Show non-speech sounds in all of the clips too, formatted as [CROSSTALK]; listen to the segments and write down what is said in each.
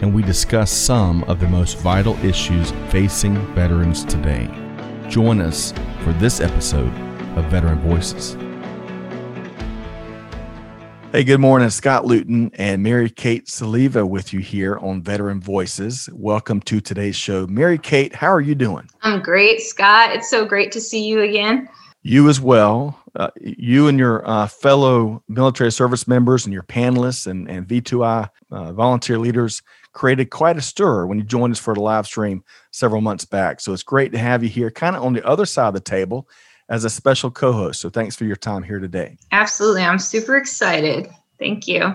and we discuss some of the most vital issues facing veterans today. Join us for this episode of Veteran Voices. Hey, good morning. Scott Luton and Mary Kate Soliva with you here on Veteran Voices. Welcome to today's show. Mary Kate, how are you doing? I'm great, Scott. It's so great to see you again. You as well. Uh, you and your uh, fellow military service members and your panelists and, and V2I uh, volunteer leaders created quite a stir when you joined us for the live stream several months back. So it's great to have you here, kind of on the other side of the table as a special co host. So thanks for your time here today. Absolutely. I'm super excited. Thank you.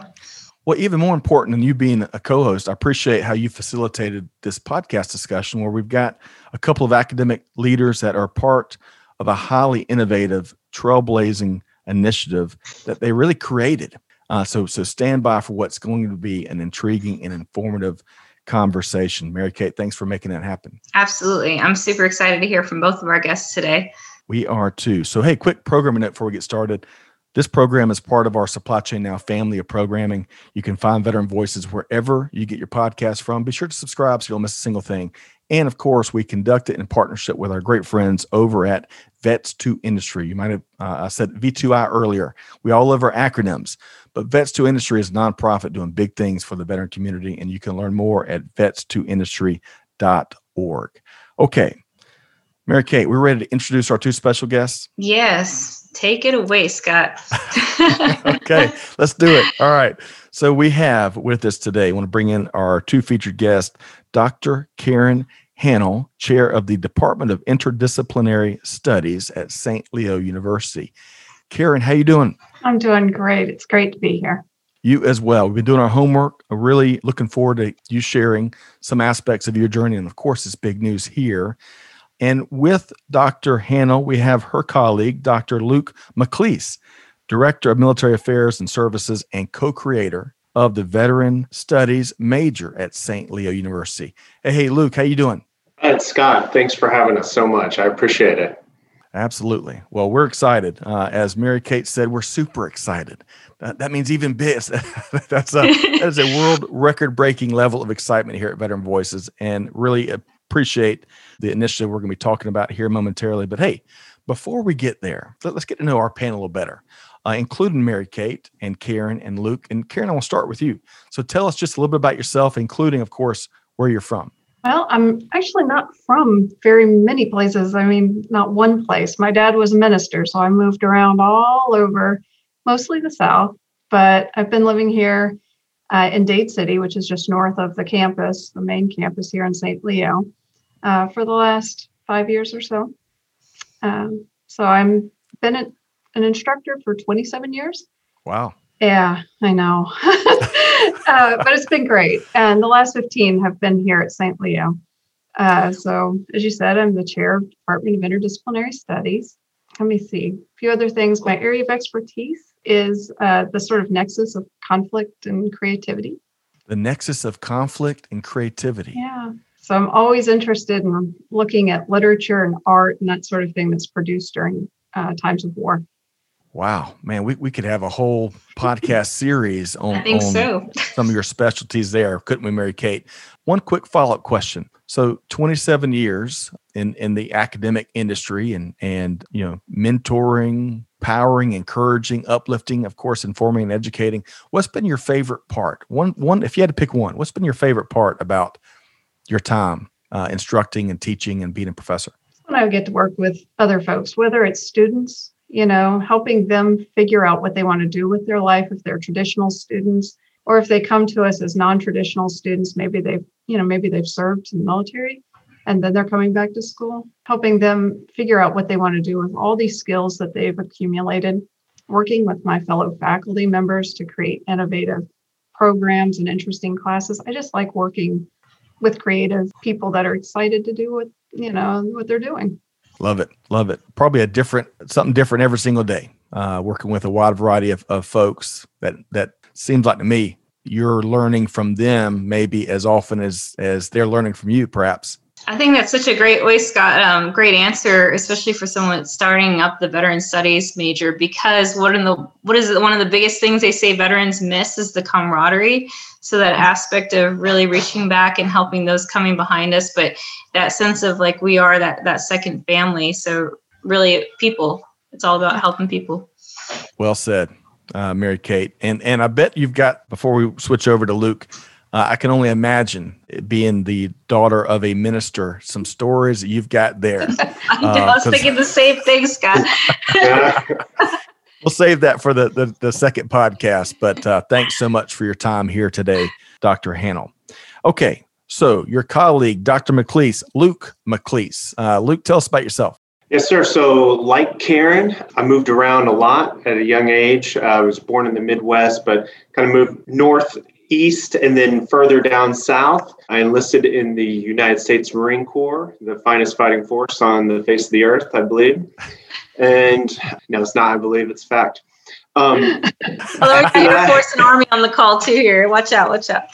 Well, even more important than you being a co host, I appreciate how you facilitated this podcast discussion where we've got a couple of academic leaders that are part of a highly innovative, trailblazing initiative that they really created. Uh, so, so stand by for what's going to be an intriguing and informative conversation. Mary Kate, thanks for making that happen. Absolutely. I'm super excited to hear from both of our guests today. We are too. So, hey, quick programming note before we get started. This program is part of our Supply Chain Now family of programming. You can find Veteran Voices wherever you get your podcast from. Be sure to subscribe so you don't miss a single thing. And of course, we conduct it in partnership with our great friends over at Vets to Industry. You might have uh, I said V2I earlier. We all love our acronyms. But Vets to Industry is a nonprofit doing big things for the veteran community, and you can learn more at vets2industry.org. Okay, Mary Kate, we're ready to introduce our two special guests. Yes, take it away, Scott. [LAUGHS] [LAUGHS] okay, let's do it. All right. So we have with us today, I want to bring in our two featured guests, Dr. Karen Hannell, chair of the Department of Interdisciplinary Studies at St. Leo University. Karen, how you doing? I'm doing great. It's great to be here. You as well. We've been doing our homework. Really looking forward to you sharing some aspects of your journey. And of course, it's big news here. And with Dr. Hannell, we have her colleague, Dr. Luke McLeese, Director of Military Affairs and Services and co-creator of the Veteran Studies major at St. Leo University. Hey, hey, Luke, how you doing? Hi, Scott. Thanks for having us so much. I appreciate it. Absolutely. Well, we're excited. Uh, as Mary Kate said, we're super excited. That, that means even big. [LAUGHS] That's a that is a world record breaking level of excitement here at Veteran Voices, and really appreciate the initiative we're going to be talking about here momentarily. But hey, before we get there, let, us get to know our panel a little better, uh, including Mary Kate and Karen and Luke. And Karen, I want to start with you. So tell us just a little bit about yourself, including, of course, where you're from. Well, I'm actually not from very many places. I mean, not one place. My dad was a minister, so I moved around all over, mostly the South. But I've been living here uh, in Dade City, which is just north of the campus, the main campus here in St. Leo, uh, for the last five years or so. Um, so I'm been an instructor for 27 years. Wow. Yeah, I know. [LAUGHS] uh, but it's been great. And the last 15 have been here at St. Leo. Uh, so, as you said, I'm the chair of Department of Interdisciplinary Studies. Let me see a few other things. My area of expertise is uh, the sort of nexus of conflict and creativity. The nexus of conflict and creativity. Yeah. So I'm always interested in looking at literature and art and that sort of thing that's produced during uh, times of war. Wow, man, we, we could have a whole [LAUGHS] podcast series on, on so. some of your specialties there, couldn't we, Mary Kate? One quick follow up question. So 27 years in, in the academic industry and and you know, mentoring, powering, encouraging, uplifting, of course, informing and educating. What's been your favorite part? One one if you had to pick one, what's been your favorite part about your time uh, instructing and teaching and being a professor? When I get to work with other folks, whether it's students you know, helping them figure out what they want to do with their life if they're traditional students or if they come to us as non-traditional students, maybe they've, you know, maybe they've served in the military and then they're coming back to school, helping them figure out what they want to do with all these skills that they've accumulated, working with my fellow faculty members to create innovative programs and interesting classes. I just like working with creative people that are excited to do what you know what they're doing. Love it, love it. Probably a different something different every single day. Uh, working with a wide variety of, of folks that that seems like to me you're learning from them maybe as often as as they're learning from you perhaps I think that's such a great way, Scott. Um, great answer, especially for someone starting up the veteran studies major. Because what in the what is one of the biggest things they say veterans miss is the camaraderie. So that aspect of really reaching back and helping those coming behind us, but that sense of like we are that that second family. So really, people. It's all about helping people. Well said, uh, Mary Kate. And and I bet you've got before we switch over to Luke uh, I can only imagine being the daughter of a minister, some stories that you've got there. [LAUGHS] I, know, uh, I was thinking the same thing, Scott. [LAUGHS] [LAUGHS] we'll save that for the, the, the second podcast, but uh, thanks so much for your time here today, Dr. Hannell. Okay, so your colleague, Dr. McLeese, Luke McLeese. Uh, Luke, tell us about yourself. Yes, sir. So, like Karen, I moved around a lot at a young age. I was born in the Midwest, but kind of moved north east and then further down south. I enlisted in the United States Marine Corps, the finest fighting force on the face of the earth, I believe. And no, it's not, I believe it's fact. Um, Although Air Force and Army on the call too here. Watch out, watch out.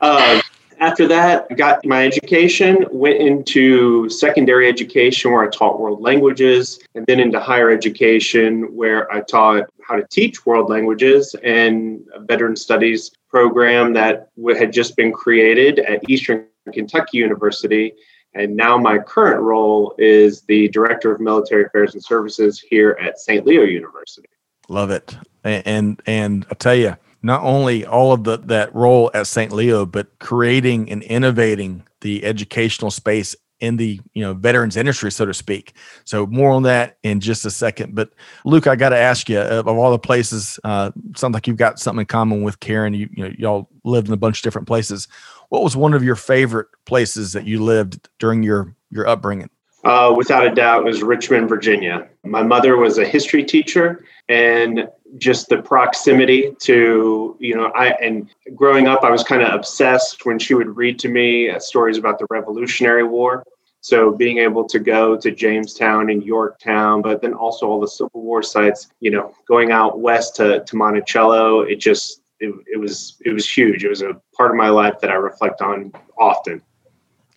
uh, after that, I got my education, went into secondary education where I taught world languages, and then into higher education where I taught how to teach world languages and a veteran studies program that had just been created at Eastern Kentucky University. And now my current role is the Director of Military Affairs and Services here at St. Leo University. Love it. And and, and I'll tell you, not only all of the that role at St. Leo, but creating and innovating the educational space in the you know veterans industry, so to speak. So more on that in just a second. But Luke, I got to ask you, of all the places, uh, sounds like you've got something in common with Karen. You, you know, y'all lived in a bunch of different places. What was one of your favorite places that you lived during your your upbringing? Uh, without a doubt, was Richmond, Virginia. My mother was a history teacher, and just the proximity to you know i and growing up i was kind of obsessed when she would read to me uh, stories about the revolutionary war. So being able to go to jamestown and yorktown but then also all the civil war sites you know going out west to, to monticello it just it, it was it was huge. It was a part of my life that i reflect on often.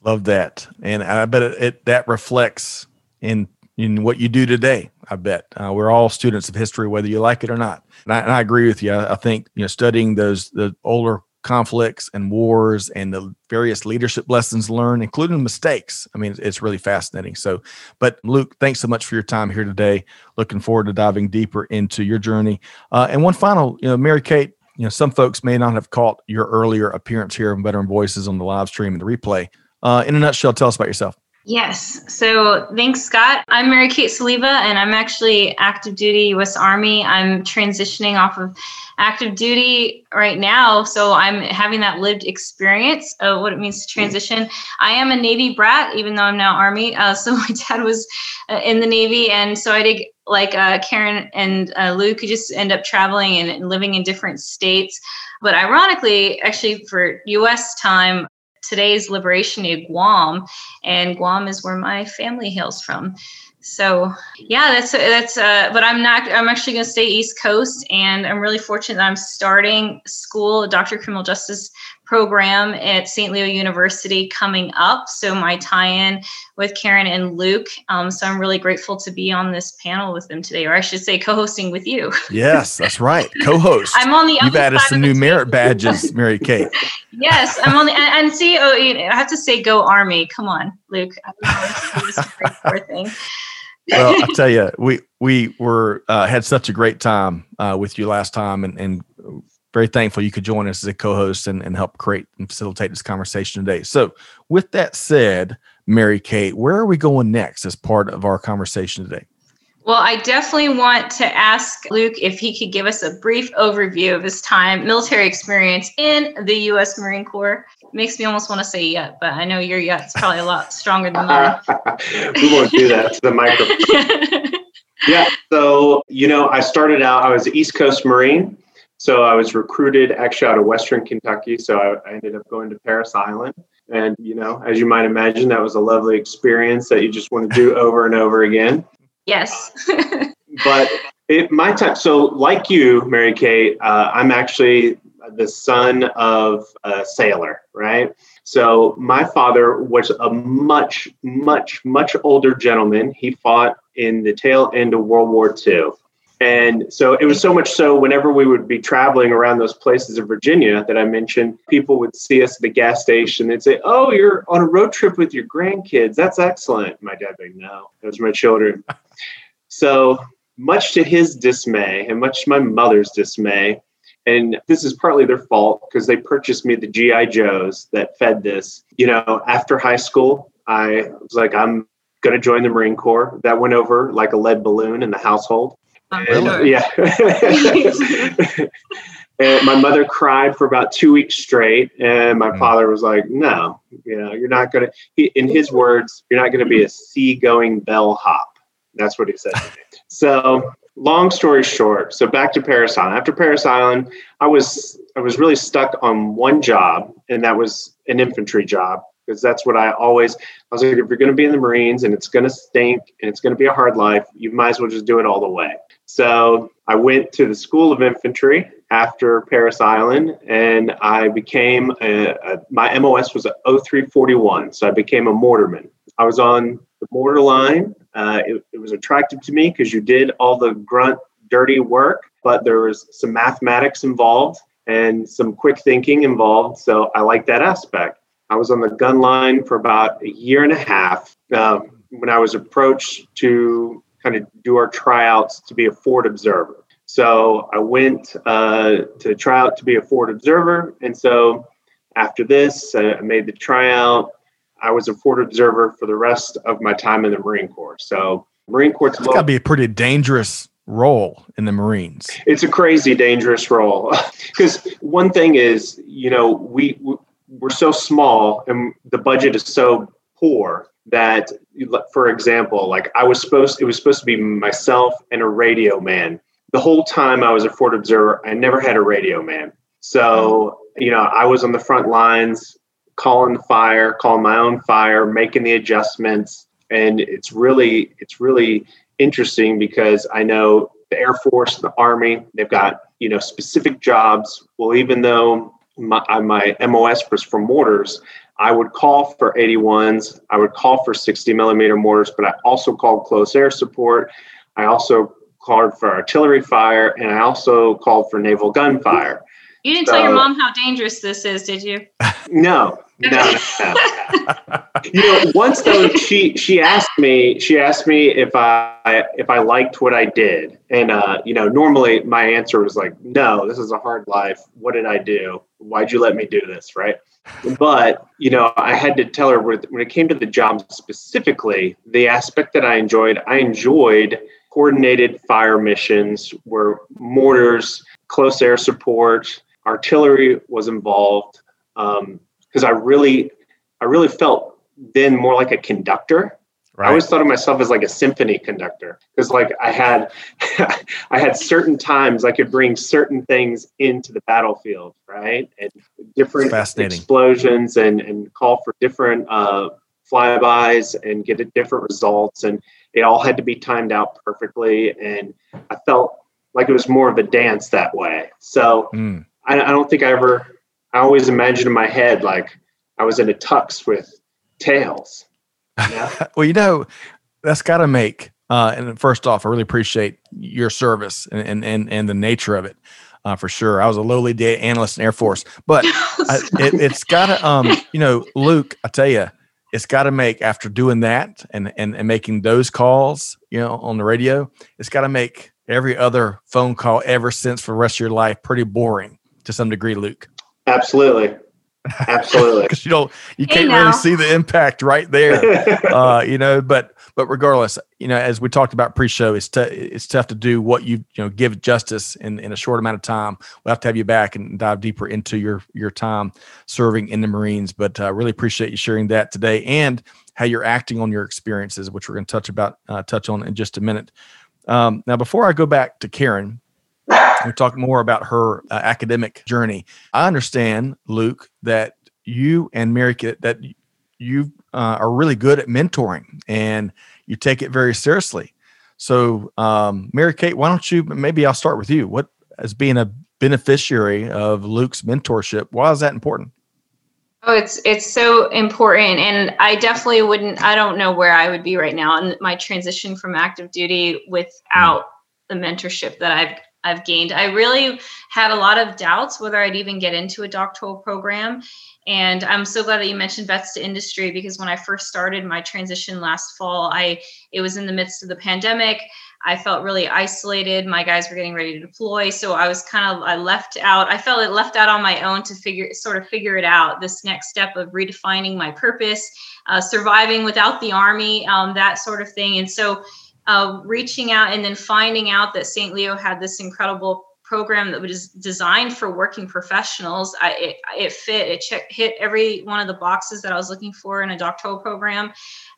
Love that. And i bet it, it that reflects in in what you do today. I bet uh, we're all students of history, whether you like it or not. And I, and I agree with you. I, I, think you know studying those the older conflicts and wars and the various leadership lessons learned, including mistakes. I mean, it's really fascinating. So, but Luke, thanks so much for your time here today. Looking forward to diving deeper into your journey. Uh, and one final, you know, Mary Kate. You know, some folks may not have caught your earlier appearance here on Veteran Voices on the live stream and the replay. Uh, in a nutshell, tell us about yourself. Yes. So thanks, Scott. I'm Mary Kate Soliva, and I'm actually active duty U.S. Army. I'm transitioning off of active duty right now. So I'm having that lived experience of what it means to transition. I am a Navy brat, even though I'm now Army. Uh, [LAUGHS] so my dad was uh, in the Navy. And so I did, like uh, Karen and uh, Luke, just end up traveling and living in different states. But ironically, actually, for US time, today's Liberation Day, Guam, and Guam is where my family hails from. So yeah, that's that's. Uh, but I'm not. I'm actually going to stay East Coast, and I'm really fortunate that I'm starting school, a Doctor of Criminal Justice program at St. Leo University coming up. So my tie-in with Karen and Luke. Um, so I'm really grateful to be on this panel with them today, or I should say, co-hosting with you. [LAUGHS] Yes, that's right, co-host. I'm on the. You've added some new merit badges, [LAUGHS] Mary Kate. yes, I'm on the and, and see. Oh, I have to say, go Army! Come on, Luke. I [LAUGHS] thing. well, I tell you, we we were uh, had such a great time uh, with you last time, and, and very thankful you could join us as a co-host and, and help create and facilitate this conversation today. So, with that said, Mary Kate, where are we going next as part of our conversation today? Well, I definitely want to ask Luke if he could give us a brief overview of his time, military experience in the U.S. Marine Corps. It makes me almost want to say yet, but I know your yet's probably a lot stronger than mine. [LAUGHS] we won't do that to the microphone. [LAUGHS] yeah. So, you know, I started out, I was East Coast Marine. So I was recruited actually out of Western Kentucky. So I, I ended up going to Parris Island. And, you know, as you might imagine, that was a lovely experience that you just want to do [LAUGHS] over and over again. Yes. [LAUGHS] but it, my time, so like you, Mary Kate, uh, I'm actually the son of a sailor, right? So my father was a much, much, much older gentleman. He fought in the tail end of World War II. And so it was so much so whenever we would be traveling around those places in Virginia that I mentioned, people would see us at the gas station. They'd say, Oh, you're on a road trip with your grandkids. That's excellent. My dad would No, those are my children. [LAUGHS] so much to his dismay and much to my mother's dismay, and this is partly their fault because they purchased me the GI Joes that fed this. You know, after high school, I was like, I'm going to join the Marine Corps. That went over like a lead balloon in the household. Really? Yeah. [LAUGHS] and my mother cried for about two weeks straight, and my mm. father was like, "No, you know, you're not going to." In his words, "You're not going to be a seagoing bellhop." That's what he said to me. [LAUGHS] So long story short, so back to Parris Island. After Parris Island, I was I was really stuck on one job, and that was an infantry job because that's what I always. I was like, if you're going to be in the Marines and it's going to stink and it's going to be a hard life, you might as well just do it all the way. So I went to the School of Infantry after Parris Island, and I became a, a, my MOS was a 0341, so I became a mortarman. I was on the mortar line uh, it, it was attractive to me because you did all the grunt, dirty work, but there was some mathematics involved and some quick thinking involved. So I like that aspect. I was on the gun line for about a year and a half um, when I was approached to kind of do our tryouts to be a forward observer. So I went uh, to try out to be a forward observer. And so after this, I made the tryout. I was a forward observer for the rest of my time in the Marine Corps. So Marine Corps. It's got to be a pretty dangerous role in the Marines. It's a crazy dangerous role [LAUGHS] because one thing is, you know, we we're so small and the budget is so poor that, for example, like I was supposed, it was supposed to be myself and a radio man. The whole time I was a forward observer, I never had a radio man. So, you know, I was on the front lines calling the fire, calling my own fire, making the adjustments. And it's really, it's really interesting because I know the Air Force, the Army, they've got, you know, specific jobs. Well, even though my, my MOS was for mortars, I would call for 81s, I would call for 60 millimeter mortars, but I also called close air support. I also called for artillery fire, and I also called for naval gunfire. You didn't so, tell your mom how dangerous this is, did you? No, [LAUGHS] no, no. you know, once though she she asked me she asked me if I if I liked what I did, and uh, you know, normally my answer was like, no, this is a hard life. What did I do? Why'd you let me do this? Right. But you know, I had to tell her when it came to the job specifically, the aspect that I enjoyed, I enjoyed coordinated fire missions where mortars, close air support, artillery was involved because I really, I really felt then more like a conductor. Right. I always thought of myself as like a symphony conductor because like I had, [LAUGHS] I had certain times I could bring certain things into the battlefield, right, and different explosions and and call for different uh, flybys and get different results, and it all had to be timed out perfectly. And I felt like it was more of a dance that way. So. Mm I, I don't think I ever. I always imagined in my head like I was in a tux with tails. Yeah. [LAUGHS] well, you know, that's got to make. Uh, and first off, I really appreciate your service and and and, and the nature of it. Uh, for sure. I was a lowly data analyst in Air Force, but [LAUGHS] I, it, has got to, um, you know, Luke, I tell you, it's got to make after doing that and, and and making those calls, you know, on the radio, it's got to make every other phone call ever since for the rest of your life pretty boring to some degree, Luke. Absolutely. Absolutely. [LAUGHS] Because you don't, you can't really see the impact right there. [LAUGHS] uh, you know, but but regardless, you know, as we talked about pre-show, it's t- it's tough to do what you you know give justice in in a short amount of time. We'll have to have you back and dive deeper into your your time serving in the Marines. But uh, really appreciate you sharing that today and how you're acting on your experiences, which we're going to touch about uh, touch on in just a minute. Um, now, before I go back to Karen, We talk more about her uh, academic journey. I understand, Luke, that you and Mary Kate, that you uh, are really good at mentoring and you take it very seriously. So, um, Mary Kate, why don't you? Maybe I'll start with you. What as being a beneficiary of Luke's mentorship? Why is that important? Oh, it's it's so important, and I definitely wouldn't. I don't know where I would be right now in my transition from active duty without the mentorship that I've I've gained. I really had a lot of doubts whether I'd even get into a doctoral program, and I'm so glad that you mentioned vets to industry because when I first started my transition last fall, I it was in the midst of the pandemic. I felt really isolated. My guys were getting ready to deploy, so I was kind of I left out. I felt it left out on my own to figure sort of figure it out. This next step of redefining my purpose, uh, surviving without the army, um, that sort of thing. And so, uh, reaching out and then finding out that St. Leo had this incredible program that was designed for working professionals. I, it, it fit, it check, hit every one of the boxes that I was looking for in a doctoral program.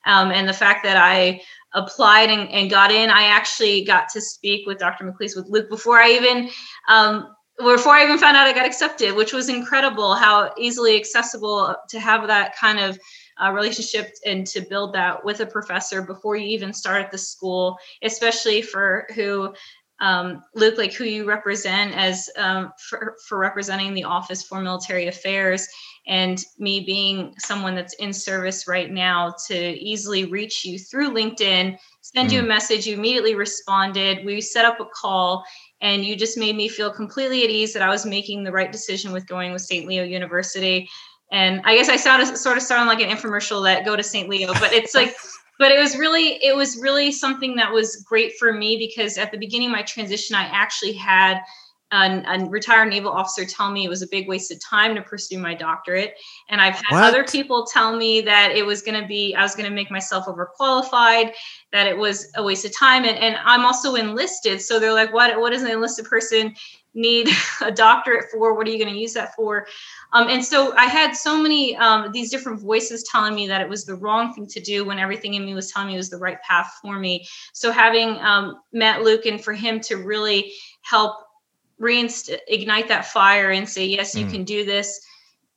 Um, and the fact that I applied and, and got in, I actually got to speak with Dr. McLeese with Luke before I even um, before I even found out I got accepted, which was incredible how easily accessible to have that kind of uh, relationship and to build that with a professor before you even start at the school, especially for who um, Luke, like who you represent as um, for, for representing the Office for Military Affairs, and me being someone that's in service right now to easily reach you through LinkedIn, send mm. you a mm. message, you immediately responded. We set up a call, and you just made me feel completely at ease that I was making the right decision with going with St. Leo University. And I guess I sound sort of sound like an infomercial that go to St. Leo, but it's like [LAUGHS] but it was really it was really something that was great for me because at the beginning of my transition i actually had a, a retired naval officer tell me it was a big waste of time to pursue my doctorate and i've had what? other people tell me that it was going to be i was going to make myself overqualified that it was a waste of time and, and i'm also enlisted so they're like what what does an enlisted person need [LAUGHS] a doctorate for what are you going to use that for um, and so I had so many um, these different voices telling me that it was the wrong thing to do when everything in me was telling me it was the right path for me. So having um, met Luke and for him to really help reignite that fire and say, yes, you mm. can do this.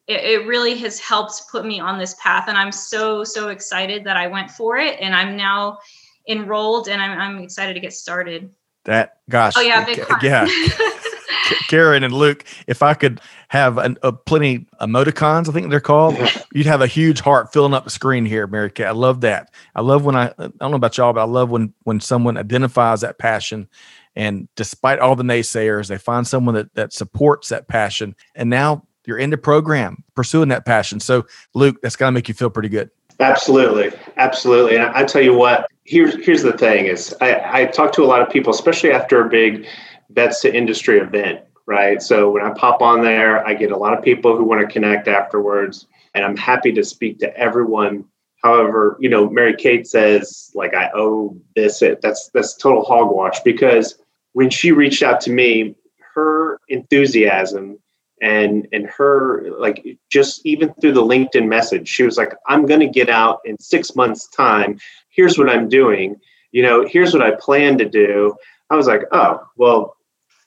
It, it really has helped put me on this path. And I'm so, so excited that I went for it. And I'm now enrolled and I'm, I'm excited to get started. That, gosh. Oh, yeah. Big yeah. [LAUGHS] Karen and Luke, if I could have an, a plenty emoticons, I think they're called, [LAUGHS] you'd have a huge heart filling up the screen here, Mary Kay. I love that. I love when I, I don't know about y'all, but I love when when someone identifies that passion, and despite all the naysayers, they find someone that that supports that passion, and now you're in the program pursuing that passion. So, Luke, that's got to make you feel pretty good. Absolutely, absolutely. And I, I tell you what, here's here's the thing: is I, I talk to a lot of people, especially after a big vets to industry event, right? So when I pop on there, I get a lot of people who want to connect afterwards, and I'm happy to speak to everyone. However, you know, Mary Kate says like I owe this. It that's that's total hogwash because when she reached out to me, her enthusiasm and and her like just even through the linkedin message she was like i'm going to get out in six months time here's what i'm doing you know here's what i plan to do i was like oh well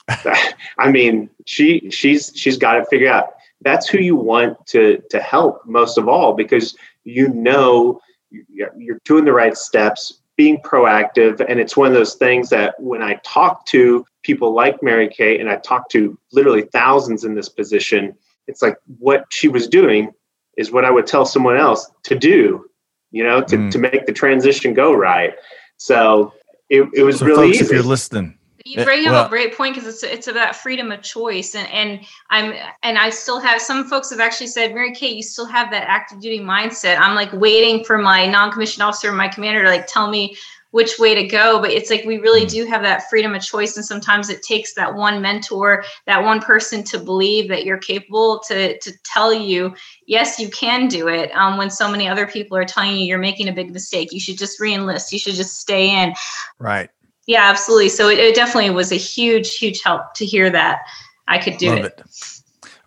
[LAUGHS] I mean, she she's she's got it figured out. That's who you want to to help most of all because you know you're doing the right steps, being proactive, and it's one of those things that when I talk to people like Mary Kay, and I talk to literally thousands in this position, it's like what she was doing is what I would tell someone else to do, you know, to, mm. to make the transition go right. So it, it was so really folks, easy. If you're listening, you bring up well, a great point because it's it's about freedom of choice and and i'm and i still have some folks have actually said mary kate you still have that active duty mindset. I'm like waiting for my non-commissioned officer my commander to like tell me which way to go but it's like we really mm. do have that freedom of choice and sometimes it takes that one mentor that one person to believe that you're capable to to tell you yes you can do it um, when so many other people are telling you you're making a big mistake. You should just reenlist. You should just stay in. Right yeah, absolutely. So it, it, definitely was a huge, huge help to hear that I could do it. it.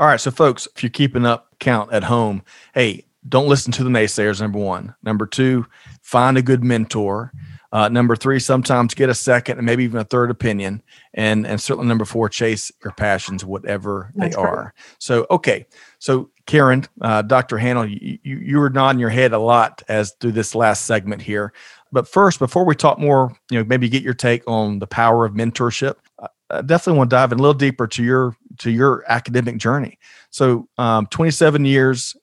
All right. So, folks, if you're keeping up count at home, hey, don't listen to the naysayers. Number one. Number two, find a good mentor. Uh, number three, sometimes get a second and maybe even a third opinion. And and certainly number four, chase your passions, whatever That's they are. So okay, so Karen, uh, Dr. Hannell, you, you, you were nodding your head a lot as through this last segment here. But first, before we talk more, you know, maybe get your take on the power of mentorship. I definitely want to dive in a little deeper to your to your academic journey. So, um, 27 years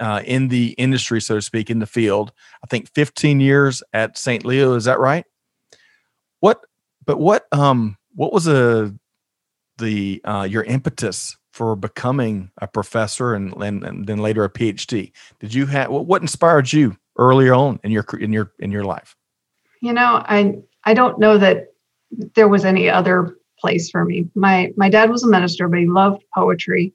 uh, in the industry, so to speak, in the field. I think 15 years at St. Leo. Is that right? What? But what? Um, what was a the uh, your impetus for becoming a professor and, and, and then later a PhD? Did you have what, what inspired you earlier on in your in your in your life? You know, I I don't know that there was any other place for me. My my dad was a minister, but he loved poetry.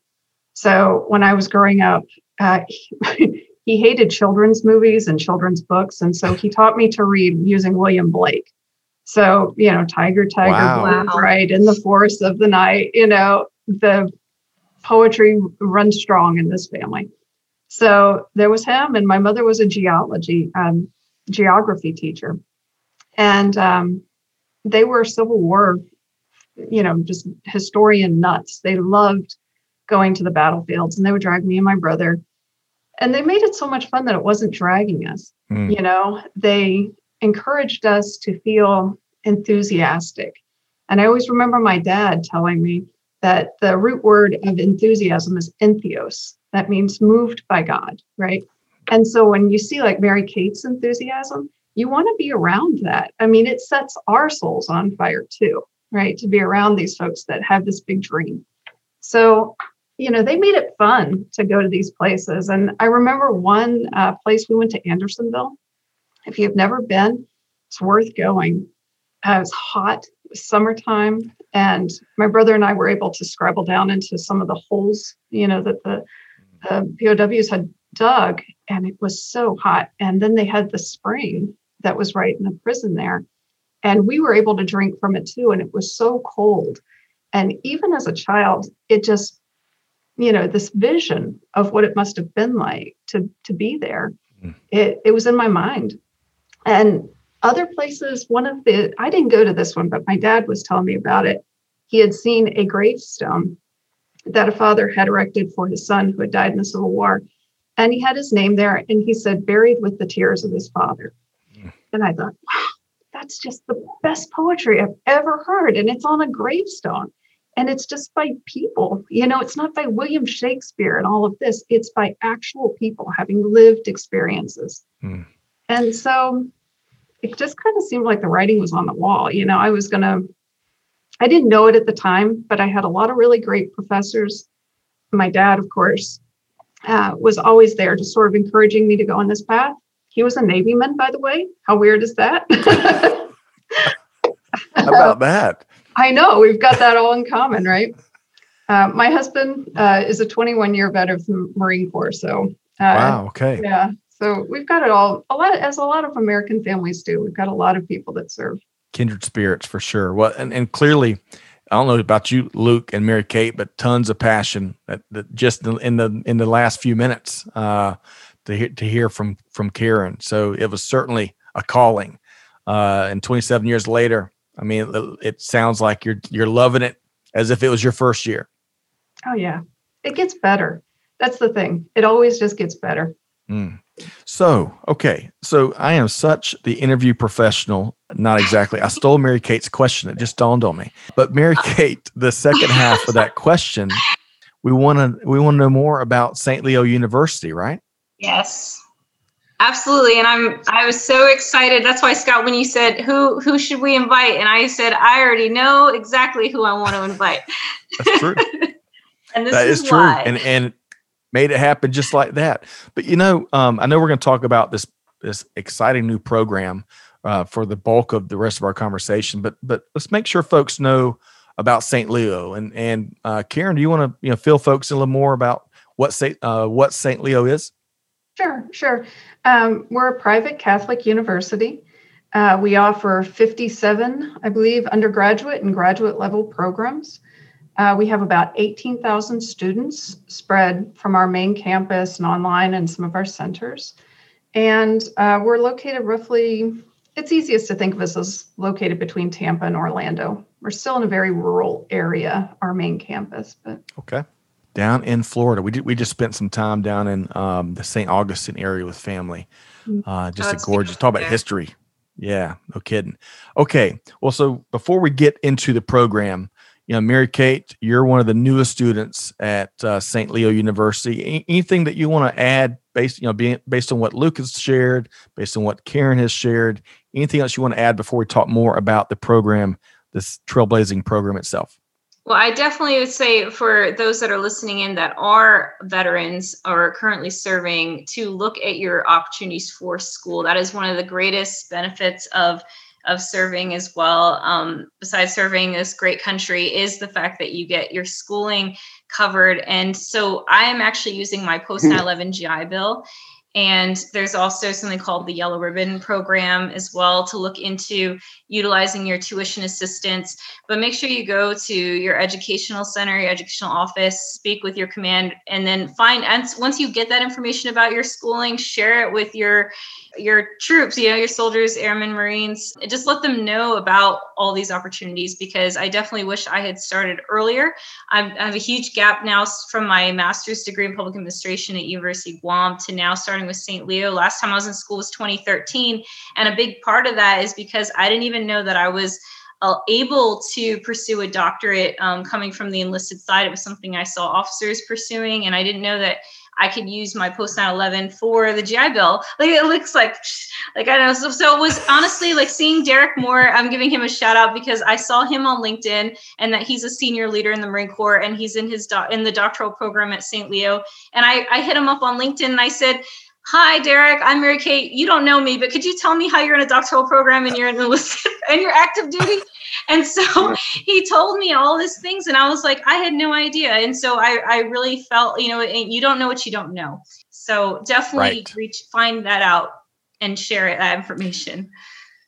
So when I was growing up, uh, he, [LAUGHS] he hated children's movies and children's books, and so he taught me to read using William Blake. So you know, Tiger, Tiger, wow. Blue, right in the forest of the night. You know, the poetry runs strong in this family. So there was him, and my mother was a geology um, geography teacher, and um, they were Civil War, you know, just historian nuts. They loved going to the battlefields and they would drag me and my brother. And they made it so much fun that it wasn't dragging us. Mm. You know, they encouraged us to feel enthusiastic. And I always remember my dad telling me that the root word of enthusiasm is entheos. That means moved by God, right? And so when you see like Mary Kate's enthusiasm, you want to be around that. I mean, it sets our souls on fire too, right? To be around these folks that have this big dream. So you know, they made it fun to go to these places. And I remember one uh, place we went to Andersonville. If you've never been, it's worth going. Uh, it was hot, it was summertime, and my brother and I were able to scrabble down into some of the holes, you know, that the, the POWs had dug, and it was so hot. And then they had the spring that was right in the prison there, and we were able to drink from it too. And it was so cold. And even as a child, it just you know this vision of what it must have been like to to be there mm. it, it was in my mind and other places one of the i didn't go to this one but my dad was telling me about it. He had seen a gravestone that a father had erected for his son who had died in the civil war. And he had his name there and he said buried with the tears of his father. Mm. and i thought wow that's just the best poetry i've ever heard. And it's on a gravestone. And it's just by people you know it's not by william shakespeare and all of this. It's by actual people having lived experiences. Mm. and so it just kind of seemed like the writing was on the wall you know i was going to i didn't know it at the time but i had a lot of really great professors. My dad of course uh, was always there just sort of encouraging me to go on this path. He was a Navy man, by the way. How weird is that? [LAUGHS] How about that? I know we've got that all in common, right? Uh, my husband uh, is a 21 year vet of the Marine Corps, so uh, wow, okay, yeah. So we've got it all a lot, as a lot of American families do. We've got a lot of people that serve. Kindred spirits for sure. Well, and, and clearly, I don't know about you, Luke and Mary Kate, but tons of passion that, that just in the in the last few minutes uh, to hear to hear from from Karen. So it was certainly a calling. Uh, and 27 years later, I mean, it, it sounds like you're you're loving it as if it was your first year. Oh yeah, it gets better. That's the thing. It always just gets better. Mm. So, okay. So I am such the interview professional. Not exactly. I stole Mary Kate's question. It just dawned on me. But Mary Kate, the second half of that question, we want to we want to know more about St. Leo University, right? Yes. Absolutely. And I'm I was so excited. That's why Scott, when you said who who should we invite? And I said, I already know exactly who I want to invite. That's true. [LAUGHS] and this that is, is true. Why. And and made it happen just like that. But you know, um, I know we're going to talk about this this exciting new program uh, for the bulk of the rest of our conversation. But but let's make sure folks know about St. Leo and and uh, Karen. Do you want to you know fill folks in a little more about what St. Uh, what St. Leo is? Sure, sure. Um, we're a private Catholic university. Uh, we offer 57, I believe, undergraduate and graduate level programs. Uh, we have about 18,000 students spread from our main campus and online and some of our centers. And uh, we're located roughly it's easiest to think of us as located between Tampa and Orlando. We're still in a very rural area, our main campus, but okay. Down in Florida, we did, we just spent some time down in um, the St. Augustine area with family. Mm. Uh, just oh, a gorgeous talk about history. Yeah, no kidding. Okay, well, so before we get into the program, you know, Mary Kate, you're one of the newest students at uh, St. Leo University. Anything that you want to add, based you know, being based on what Luke has shared, based on what Karen has shared, anything else you want to add before we talk more about the program, this trailblazing program itself? Well, I definitely would say for those that are listening in that are veterans or currently serving to look at your opportunities for school. That is one of the greatest benefits of of serving as well. Um, besides serving this great country, is the fact that you get your schooling covered. And so I am actually using my [LAUGHS] post 9 11 GI Bill and there's also something called the Yellow Ribbon Program as well to look into utilizing your tuition assistance. But make sure you go to your educational center, your educational office, speak with your command, and then find. And once you get that information about your schooling, share it with your your troops, you know, your soldiers, airmen, marines, just let them know about all these opportunities because I definitely wish I had started earlier. I'm, I have a huge gap now from my master's degree in public administration at University of Guam to now starting with St. Leo. Last time I was in school was 2013. And a big part of that is because I didn't even know that I was uh, able to pursue a doctorate um, coming from the enlisted side. It was something I saw officers pursuing, and I didn't know that I could use my post 9/11 for the GI Bill. Like it looks like, like I know. So, so it was honestly like seeing Derek Moore. I'm giving him a shout out because I saw him on LinkedIn and that he's a senior leader in the Marine Corps and he's in his do- in the doctoral program at St. Leo. And I I hit him up on LinkedIn and I said, Hi, Derek. I'm Mary Kate. You don't know me, but could you tell me how you're in a doctoral program and you're in enlisted and you're active duty? And so he told me all these things, and I was like, I had no idea. And so I, I really felt, you know, you don't know what you don't know. So definitely right. reach, find that out and share that information.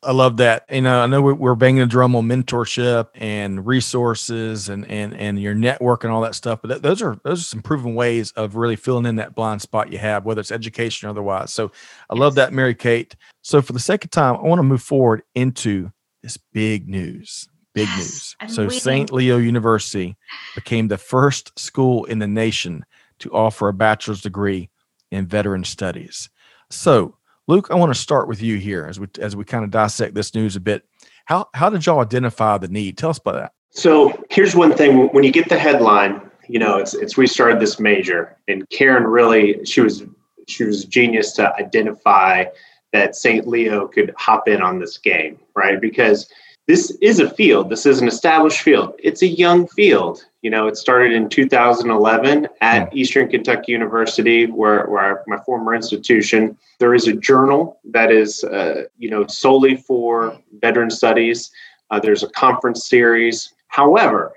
I love that. You know, I know we're, banging the drum on mentorship and resources and and and your network and all that stuff, but those are those are some proven ways of really filling in that blind spot you have, whether it's education or otherwise. So I love that, Mary Kate. So for the second time, I want to move forward into this big news. Big yes, news. I'm so St. Leo University became the first school in the nation to offer a bachelor's degree in veteran studies. So Luke, I want to start with you here as we as we kind of dissect this news a bit. How how did y'all identify the need? Tell us about that. So here's one thing: when you get the headline, you know it's it's we started this major, and Karen really she was she was genius to identify that St. Leo could hop in on this game, right? Because this is a field. This is an established field. It's a young field. You know, it started in 2011 at Eastern Kentucky University, where, where my former institution. There is a journal that is, uh, you know, solely for veteran studies. Uh, there's a conference series. However,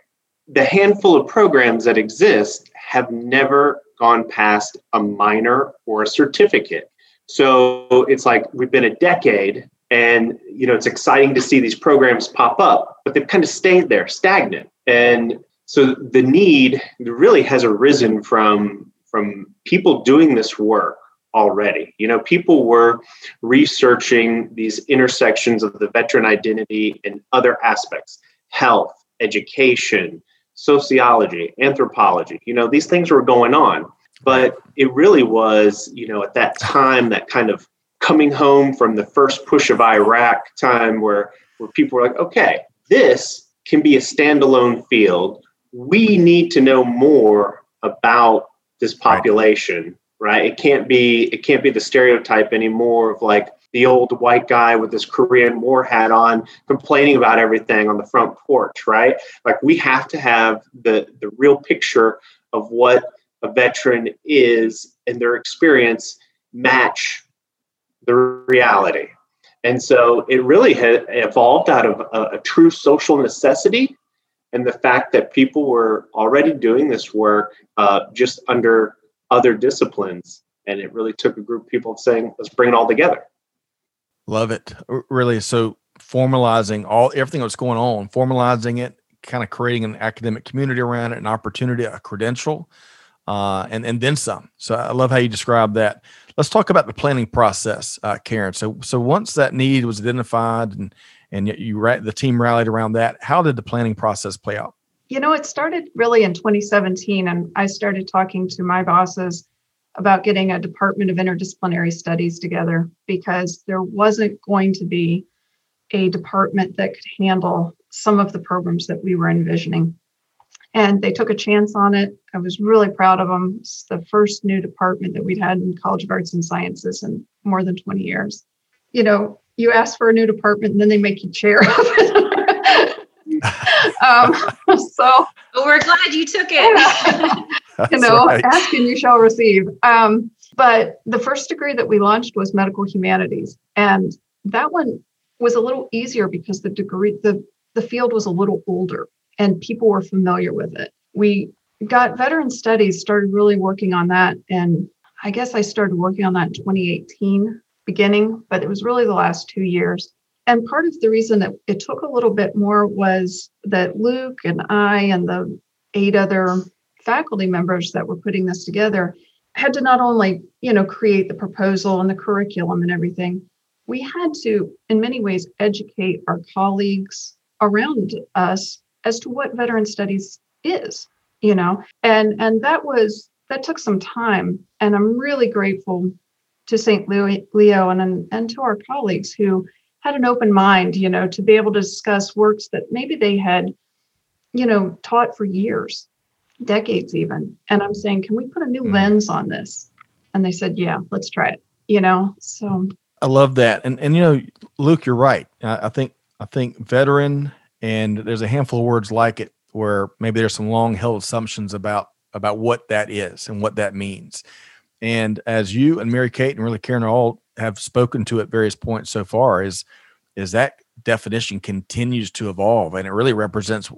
the handful of programs that exist have never gone past a minor or a certificate. So it's like we've been a decade and you know it's exciting to see these programs pop up but they've kind of stayed there stagnant. And so the need really has arisen from from people doing this work already. You know people were researching these intersections of the veteran identity and other aspects health education sociology anthropology you know these things were going on. But it really was you know at that time that kind of coming home from the first push of Iraq time where, where people were like, okay, this can be a standalone field. We need to know more about this population, right. It can't be it can't be the stereotype anymore of like the old white guy with his Korean war hat on complaining about everything on the front porch, right? Like we have to have the the real picture of what a veteran is and their experience match the reality. And so it really had evolved out of a, a, true social necessity and the fact that people were already doing this work uh, just under other disciplines. And it really took a group of people saying, let's bring it all together. Love it. Really. So formalizing all everything that's going on, formalizing it, kind of creating an academic community around it, an opportunity, a credential uh, and and then some. So I love how you describe that. Let's talk about the planning process, uh, Karen. So so once that need was identified and and you the team rallied around that, how did the planning process play out? You know, it started really in 2017, and I started talking to my bosses about getting a Department of Interdisciplinary Studies together because there wasn't going to be a department that could handle some of the programs that we were envisioning. And they took a chance on it. I was really proud of them. It's the first new department that we'd had in College of Arts and Sciences in more than 20 years. You know, you ask for a new department and then they make you chair of it. [LAUGHS] um, so well, we're glad you took it. [LAUGHS] you know, right. ask and you shall receive. Um, but the first degree that we launched was medical humanities. And that one was a little easier because the degree, the, the field was a little older and people were familiar with it. We got veteran studies, started really working on that. And I guess I started working on that in 2018 beginning, but it was really the last two years. And part of the reason that it took a little bit more was that Luke and I and the eight other faculty members that were putting this together had to not only, you know, create the proposal and the curriculum and everything, we had to, in many ways, educate our colleagues around us as to what veteran studies is you know? And and that was that took some time and i'm really grateful to st leo and and to our colleagues who had an open mind you know to be able to discuss works that maybe they had you know taught for years decades even. And i'm saying can we put a new mm. lens on this? And they said yeah let's try it you know? So i love that. And and you know luke you're right. I, I think i think veteran and there's a handful of words like it where maybe there's some long held assumptions about about what that is and what that means. And as you and mary kate and really karen all have spoken to at various points so far is is that definition continues to evolve and it really represents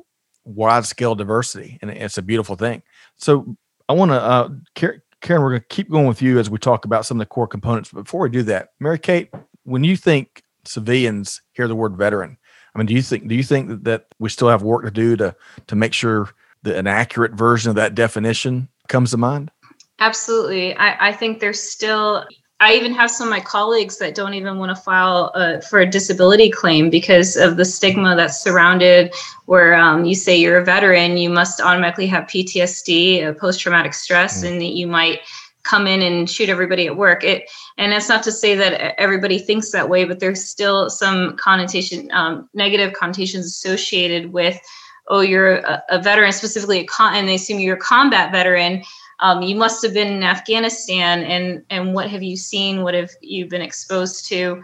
wide scale diversity and it's a beautiful thing. So i want to uh karen, karen we're going to keep going with you as we talk about some of the core components. But before we do that mary kate when you think civilians hear the word veteran I mean, do you think do you think that, that we still have work to do to to make sure that an accurate version of that definition comes to mind? Absolutely. I, I think there's still I even have some of my colleagues that don't even want to file uh, for a disability claim because of the stigma that's surrounded. Where um, you say you're a veteran, you must automatically have PTSD, post traumatic stress, mm. and that you might come in and shoot everybody at work. It and that's not to say that everybody thinks that way, but there's still some connotation, um, negative connotations associated with, oh, you're a, a veteran, specifically a con, and they assume you're a combat veteran. Um, you must have been in Afghanistan, and and what have you seen? What have you been exposed to?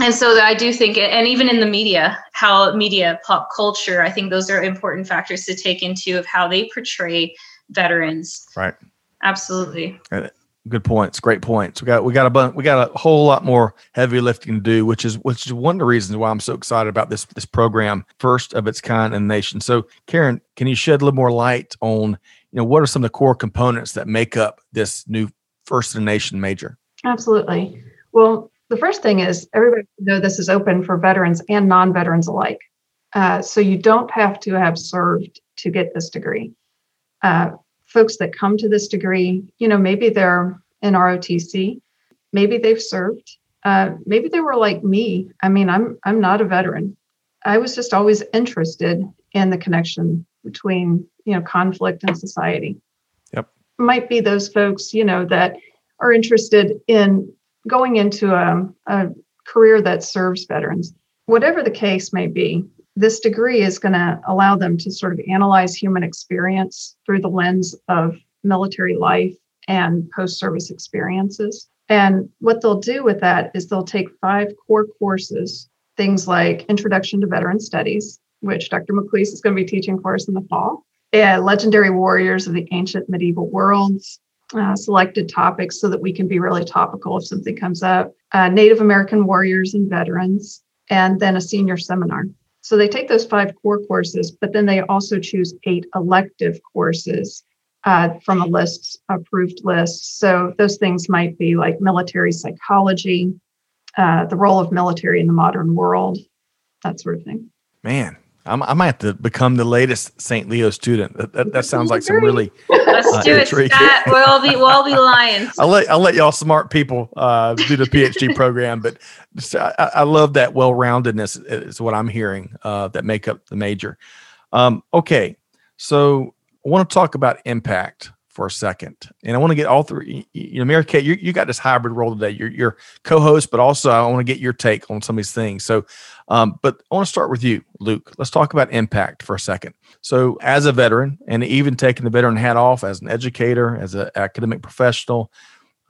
And so I do think, and even in the media, how media, pop culture, I think those are important factors to take into of how they portray veterans. Right. Absolutely. Good points. Great points. We got we got a bunch, we got a whole lot more heavy lifting to do, which is which is one of the reasons why I'm so excited about this this program, first of its kind in the nation. So, Karen, can you shed a little more light on you know what are some of the core components that make up this new first in the nation major? Absolutely. Well, the first thing is everybody know this is open for veterans and non-veterans alike. Uh, so you don't have to have served to get this degree. Uh, folks that come to this degree, you know, maybe they're in ROTC, maybe they've served, uh, maybe they were like me. I mean, I'm I'm not a veteran. I was just always interested in the connection between you know conflict and society. Yep, might be those folks you know that are interested in going into a, a career that serves veterans. Whatever the case may be, this degree is going to allow them to sort of analyze human experience through the lens of military life and post service experiences. And what they'll do with that is they'll take five core courses, things like Introduction to Veteran Studies, which Dr. McLeese is going to be teaching for us in the fall, and Legendary Warriors of the Ancient Medieval Worlds, uh, selected topics so that we can be really topical if something comes up, uh, Native American Warriors and Veterans, and then a senior seminar. So they take those five core courses, but then they also choose eight elective courses uh, from a list, approved list. So those things might be like military psychology, uh, the role of military in the modern world, that sort of thing. Man, I'm, I might have to become the latest St. Leo student. That, that, that sounds like some really. [LAUGHS] Let's uh, do it, Scott. We'll all be we'll all be lions. [LAUGHS] I'll let I'll let y'all smart people uh, do the PhD program, but just, I, I, love that well-roundedness is what I'm hearing uh, that make up the major. Um, okay, so I want to talk about impact for a second, and I want to get all three. You know, Mary Kate, you, you got this hybrid role today. You're, you're co-host, but also I want to get your take on some of these things. So, um, but I want to start with you, Luke. Let's talk about impact for a second. So, as a veteran, and even taking the veteran hat off as an educator, as an academic professional,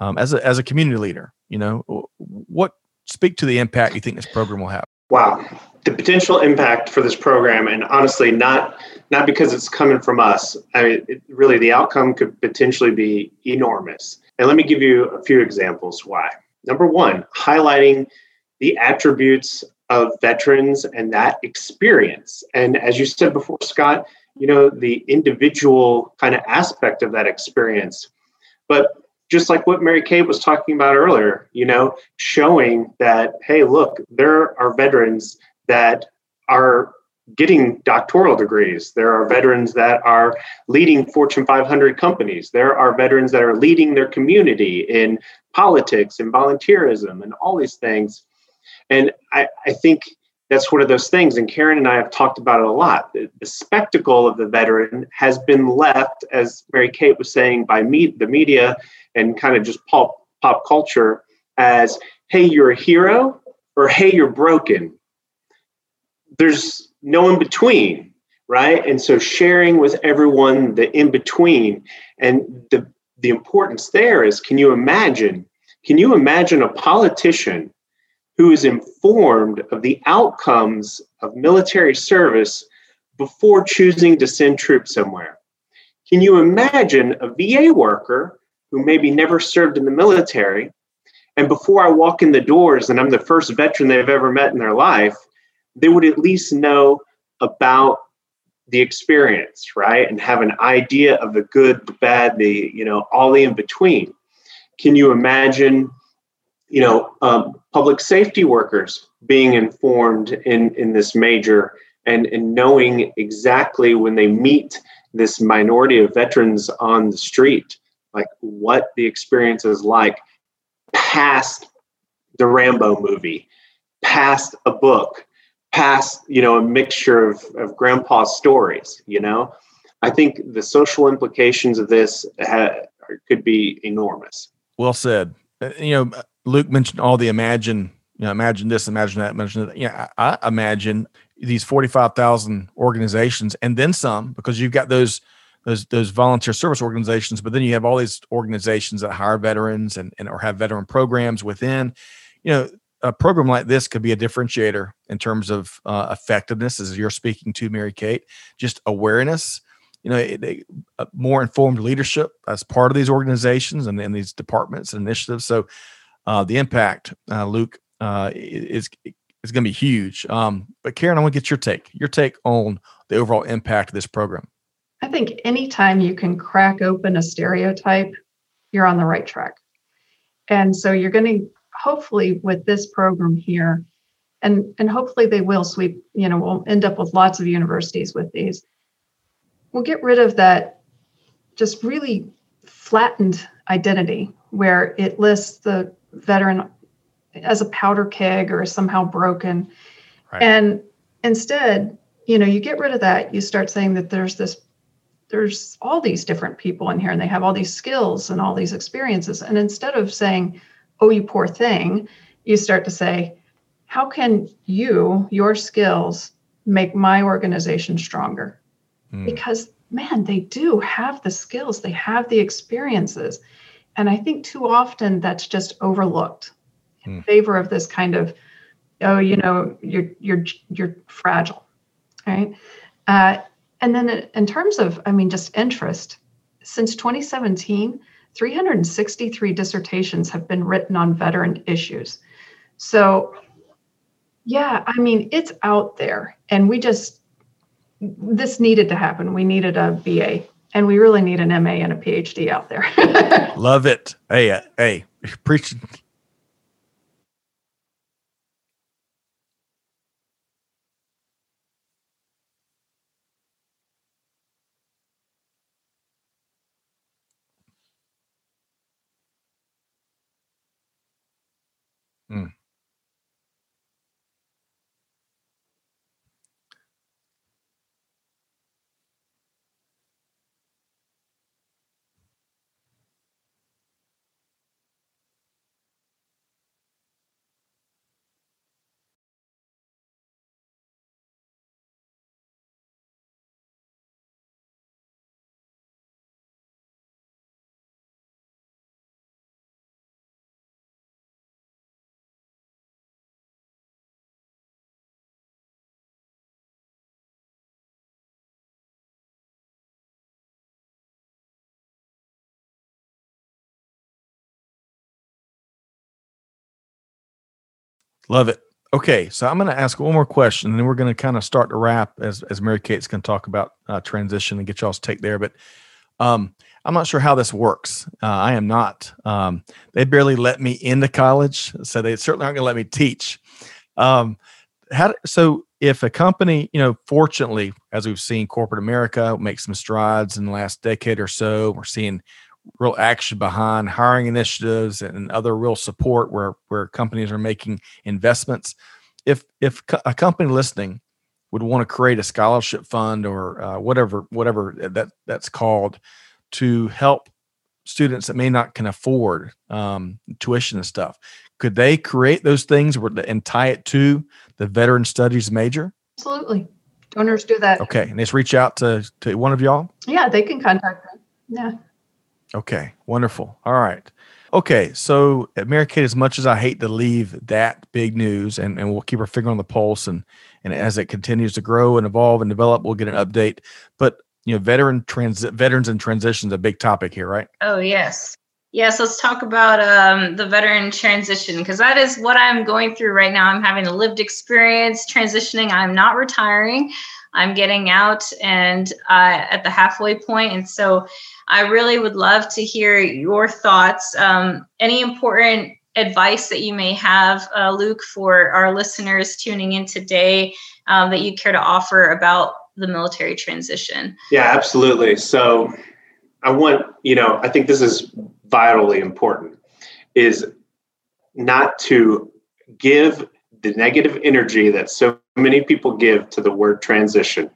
um, as a as a community leader, you know, what speak to the impact you think this program will have? Wow, the potential impact for this program, and honestly, not not because it's coming from us. I mean, it, really, the outcome could potentially be enormous. And let me give you a few examples why. Number one, highlighting the attributes of veterans and that experience. And as you said before, Scott, you know, the individual kind of aspect of that experience. But just like what Mary Kate was talking about earlier, you know, showing that, hey, look, there are veterans that are getting doctoral degrees. There are veterans that are leading Fortune 500 companies. There are veterans that are leading their community in politics and volunteerism and all these things. And I, I think that's one of those things. And Karen and I have talked about it a lot. The, the spectacle of the veteran has been left, as Mary Kate was saying, by me, the media and kind of just pop pop culture as, "Hey, you're a hero," or "Hey, you're broken." There's no in between, right? And so sharing with everyone the in between and the the importance there is, can you imagine? Can you imagine a politician who is informed of the outcomes of military service before choosing to send troops somewhere? Can you imagine a VA worker who maybe never served in the military. And before I walk in the doors and I'm the first veteran they've ever met in their life, they would at least know about the experience, right? And have an idea of the good, the bad, the, you know, all the in between. Can you imagine, you know, um, public safety workers being informed in, in this major and, and knowing exactly when they meet this minority of veterans on the street like what the experience is like past the Rambo movie, past a book, past, you know, a mixture of, of grandpa's stories, you know? I think the social implications of this ha- could be enormous. Well said. Uh, you know, Luke mentioned all the imagine, you know, imagine this, imagine that, imagine that. Yeah, I, I imagine these 45,000 organizations and then some because you've got those those those volunteer service organizations, but then you have all these organizations that hire veterans and, and or have veteran programs within. You know, a program like this could be a differentiator in terms of uh, effectiveness, as you're speaking to, Mary Kate. Just awareness, you know, they, uh, more informed leadership as part of these organizations and, and these departments and initiatives. So, uh, the impact, uh, Luke, uh, is is going to be huge. Um, but Karen, I want to get your take. Your take on the overall impact of this program. I think anytime you can crack open a stereotype, you're on the right track. And so you're going to hopefully with this program here, and and hopefully they will sweep, you know, we'll end up with lots of universities with these. We'll get rid of that just really flattened identity where it lists the veteran as a powder keg or somehow broken. Right. And instead, you know, you get rid of that, you start saying that there's this there's all these different people in here and they have all these skills and all these experiences. And instead of saying, oh, you poor thing, you start to say, how can you, your skills, make my organization stronger? Mm. Because, man, they do have the skills, they have the experiences. And I think too often that's just overlooked in mm. favor of this kind of, oh, you know, you're you're you're fragile, right? Uh, and then in terms of, I mean, just interest, since 2017, 363 dissertations have been written on veteran issues. So, yeah, I mean, it's out there. And we just, this needed to happen. We needed a BA and we really need an MA and a PhD out there. [LAUGHS] Love it. Hey, uh, hey, preaching Love it. Okay, so I'm going to ask one more question, and then we're going to kind of start to wrap as as Mary Kate's going to talk about uh, transition and get y'all's take there. But um, I'm not sure how this works. Uh, I am not. Um, they barely let me into college, so they certainly aren't going to let me teach. Um, how so? If a company, you know, fortunately, as we've seen, corporate America make some strides in the last decade or so, we're seeing real action behind hiring initiatives and other real support where where companies are making investments. If if a company listening would want to create a scholarship fund or uh, whatever whatever that that's called to help students that may not can afford um, tuition and stuff, could they create those things and tie it to the veteran studies major? Absolutely, donors do that. Okay, and just reach out to to one of y'all. Yeah, they can contact them. Yeah. Okay, wonderful. All right. Okay, so at Mary Kate, as much as I hate to leave that big news, and, and we'll keep our finger on the pulse, and and as it continues to grow and evolve and develop, we'll get an update. But you know, veteran trans veterans and transitions a big topic here, right? Oh yes, yes. Let's talk about um, the veteran transition because that is what I'm going through right now. I'm having a lived experience transitioning. I'm not retiring. I'm getting out and uh, at the halfway point, and so I really would love to hear your thoughts. Um, any important advice that you may have, uh, Luke, for our listeners tuning in today um, that you care to offer about the military transition? Yeah, absolutely. So I want, you know, I think this is vitally important is not to give the negative energy that so many people give to the word transition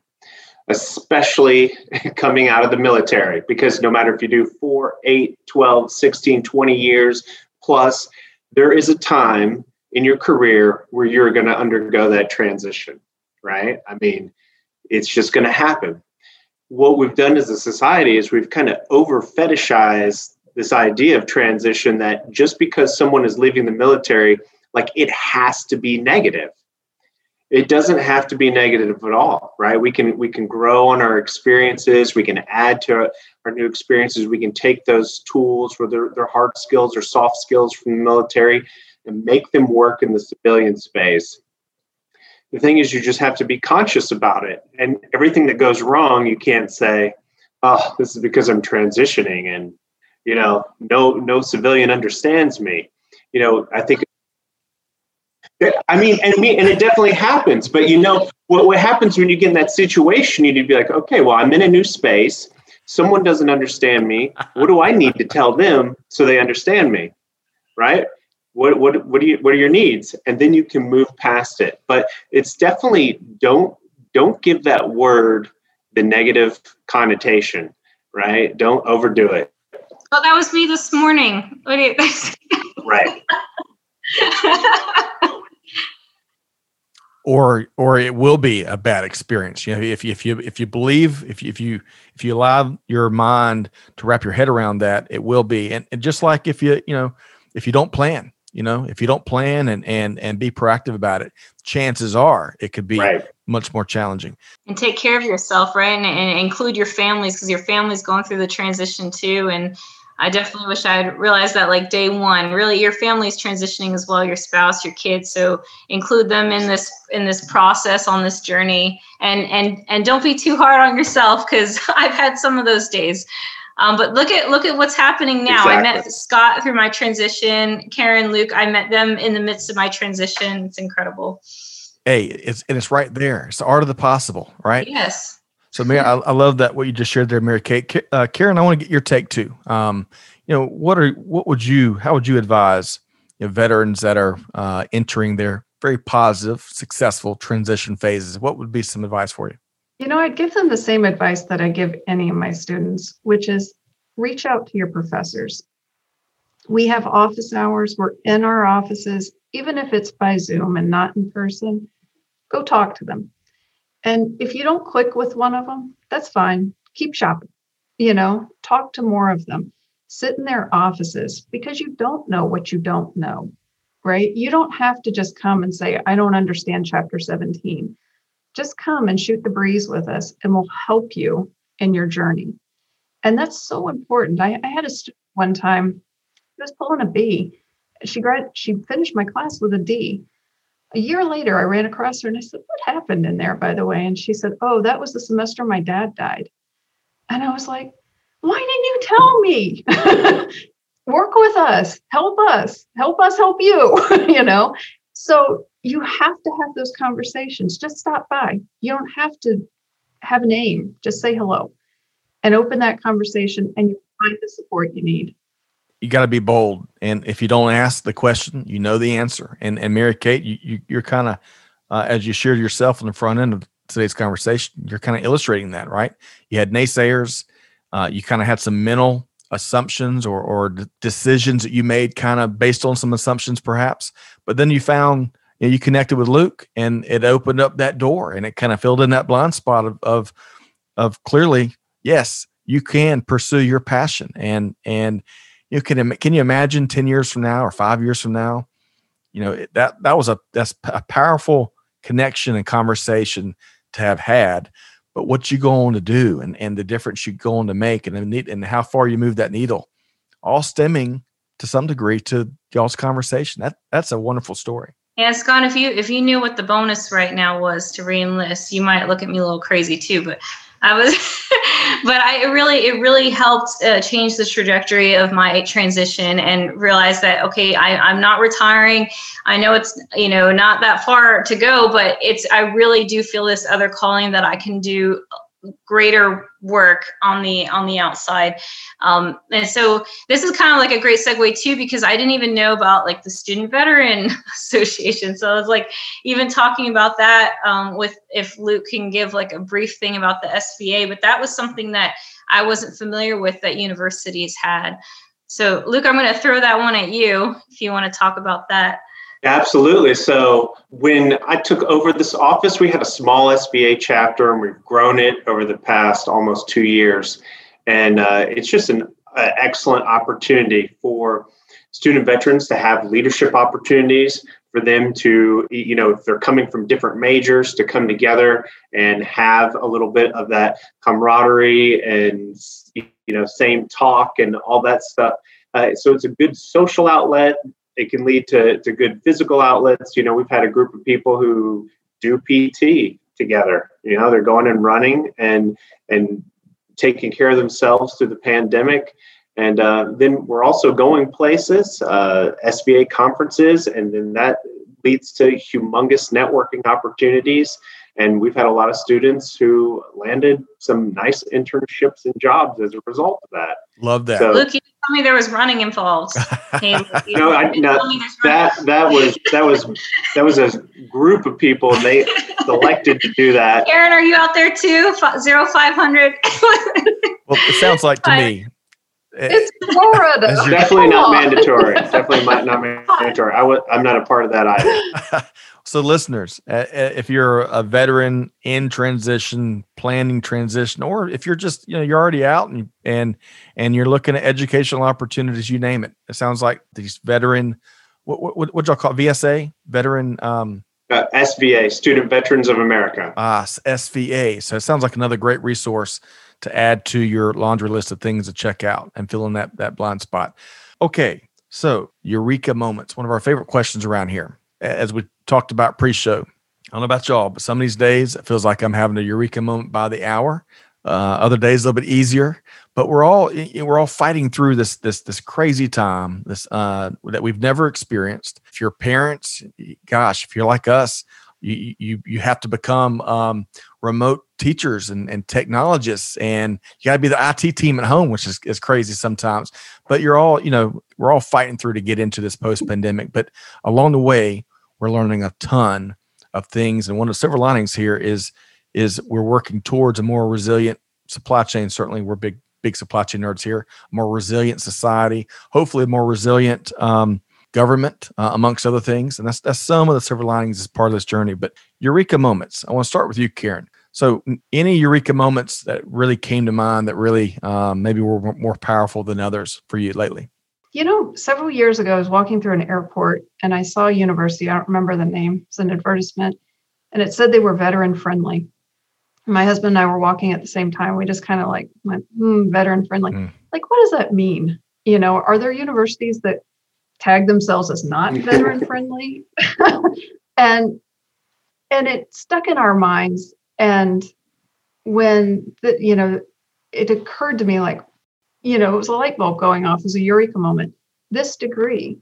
especially [LAUGHS] coming out of the military, because no matter if you do four, eight, 12, 16, 20 years plus, there is a time in your career where you're going to undergo that transition, right? I mean, it's just going to happen. What we've done as a society is we've kind of over fetishized this idea of transition that just because someone is leaving the military, like it has to be negative it doesn't have to be negative at all right? We can we can grow on our experiences. We can add to our new experiences. We can take those tools whether they're hard skills or soft skills from the military and make them work in the civilian space. The thing is you just have to be conscious about it. And everything that goes wrong you can't say oh this is because i'm transitioning and you know no no civilian understands me. You know i think I mean, and me, and it definitely happens. But you know, what, what happens when you get in that situation? You need to be like, okay, well, I'm in a new space. Someone doesn't understand me. What do I need to tell them so they understand me? Right? What what what do you what are your needs? And then you can move past it. But it's definitely don't don't give that word the negative connotation. Right? Don't overdo it. Well, that was me this morning. [LAUGHS] right. [LAUGHS] or or it will be a bad experience. You know, if you, if you if you believe if you, if you if you allow your mind to wrap your head around that, it will be. And, and just like if you you know if you don't plan, you know, if you don't plan and and and be proactive about it, chances are it could be right. much more challenging. And take care of yourself, right? And, and include your families because your family's going through the transition too. And I definitely wish I had realized that like day one. Really, your family's transitioning as well, your spouse, your kids. So include them in this in this process on this journey, and and and don't be too hard on yourself because [LAUGHS] I've had some of those days. Um, but look at look at what's happening now. Exactly. I met Scott through my transition. Karen, Luke, I met them in the midst of my transition. It's incredible. Hey, it's and it's right there. It's the art of the possible, right? Yes. So, Mary, I, I, love that what you just shared there, Mary Kate. Uh, Karen, I want to get your take too. Um, you know, what are what would you how would you advise you know, veterans that are uh, entering their very positive, successful transition phases, what would be some advice for you? You know, I'd give them the same advice that I give any of my students, which is reach out to your professors. We have office hours, we're in our offices, even if it's by Zoom and not in person, go talk to them. And if you don't click with one of them, that's fine. Keep shopping. You know, talk to more of them. Sit in their offices because you don't know what you don't know, right? You don't have to just come and say, I don't understand chapter 17. Just come and shoot the breeze with us and we'll help you in your journey. And that's so important. I, I had a student one time, he was pulling a B. She grad she finished my class with a D a year later, I ran across her and I said, What happened in there, by the way? And she said, Oh, that was the semester my dad died. And I was like, Why didn't you tell me? [LAUGHS] Work with us, help us, help us help you, [LAUGHS] you know? So you have to have those conversations. Just stop by. You don't have to have a name, just say hello and open that conversation, and you find the support you need you got to be bold. And if you don't ask the question, you know the answer. And and Mary Kate, you, you are kind of uh, as you shared yourself on the front end of today's conversation, you're kind of illustrating that, right? You had naysayers, uh, you kind of had some mental assumptions or or decisions that you made kind of based on some assumptions, perhaps. But then you found you, know, you connected with Luke, and it opened up that door, and it kind of filled in that blind spot of of of clearly, yes, you can pursue your passion and and you know, can can you imagine 10 years from now or 5 years from now you know that that was a that's a powerful connection and conversation to have had but what you go on to do and and the difference you go on to make and and how far you move that needle all stemming to some degree to y'all's conversation that that's a wonderful story yeah, Scott, if you if you knew what the bonus right now was to reenlist, you might look at me a little crazy too. But I was, [LAUGHS] but I it really it really helped uh, change the trajectory of my transition and realize that okay, I, I'm not retiring. I know it's you know not that far to go, but it's I really do feel this other calling that I can do greater work on the on the outside. Um, and so this is kind of like a great segue too because i didn't even know about like the student veteran [LAUGHS] association. So i was like even talking about that um, with if luke can give like a brief thing about the sva but that was something that i wasn't familiar with that universities had. So luke i'm going to throw that one at you if you want to talk about that Absolutely. So when I took over this office, we had a small SVA chapter, and we've grown it over the past almost two years. And uh, it's just an uh, excellent opportunity for student veterans to have leadership opportunities for them to you know if they're coming from different majors to come together and have a little bit of that camaraderie and you know same talk and all that stuff uh, so it's a good social outlet it can lead to, to good physical outlets. You know, we've had a group of people who do PT together. You know, they're going and running and and taking care of themselves through the pandemic. And uh, then we're also going places, uh, SVA conferences, and then that leads to humongous networking opportunities. And we've had a lot of students who landed some nice internships and jobs as a result of that. Love that. So, Luke, you told me there was running involved. Hey, [LAUGHS] no, I, no that that was that was that was a group of people, and they elected to do that. Aaron, are you out there too? Zero five hundred. [LAUGHS] well, it sounds like to me. It's Florida. Definitely not mandatory. Definitely not [LAUGHS] mandatory. I was. I'm not a part of that either. So, listeners, if you're a veteran in transition, planning transition, or if you're just you know you're already out and and and you're looking at educational opportunities, you name it. It sounds like these veteran, what what what y'all call it? VSA, veteran. Um, uh, SVA, Student Veterans of America. Ah, SVA. So it sounds like another great resource to add to your laundry list of things to check out and fill in that that blind spot. Okay, so eureka moments, one of our favorite questions around here as we talked about pre-show. I don't know about y'all, but some of these days it feels like I'm having a eureka moment by the hour. Uh, other days a little bit easier, but we're all we're all fighting through this this this crazy time this uh, that we've never experienced. If you're parents, gosh, if you're like us, you you you have to become um, remote teachers and, and technologists and you got to be the IT team at home which is, is crazy sometimes but you're all you know we're all fighting through to get into this post pandemic but along the way we're learning a ton of things and one of the silver linings here is is we're working towards a more resilient supply chain certainly we're big big supply chain nerds here more resilient society hopefully a more resilient um, government, uh, amongst other things. And that's that's some of the silver linings as part of this journey. But eureka moments. I want to start with you, Karen. So, any eureka moments that really came to mind that really um, maybe were more powerful than others for you lately? You know, several years ago, I was walking through an airport and I saw a university. I don't remember the name. It's an advertisement, and it said they were veteran friendly. My husband and I were walking at the same time. We just kind of like went, hmm, veteran friendly. Mm. Like, what does that mean? You know, are there universities that tag themselves as not [LAUGHS] veteran friendly [LAUGHS] and and it stuck in our minds and when the, you know it occurred to me like you know it was a light bulb going off it was a eureka moment this degree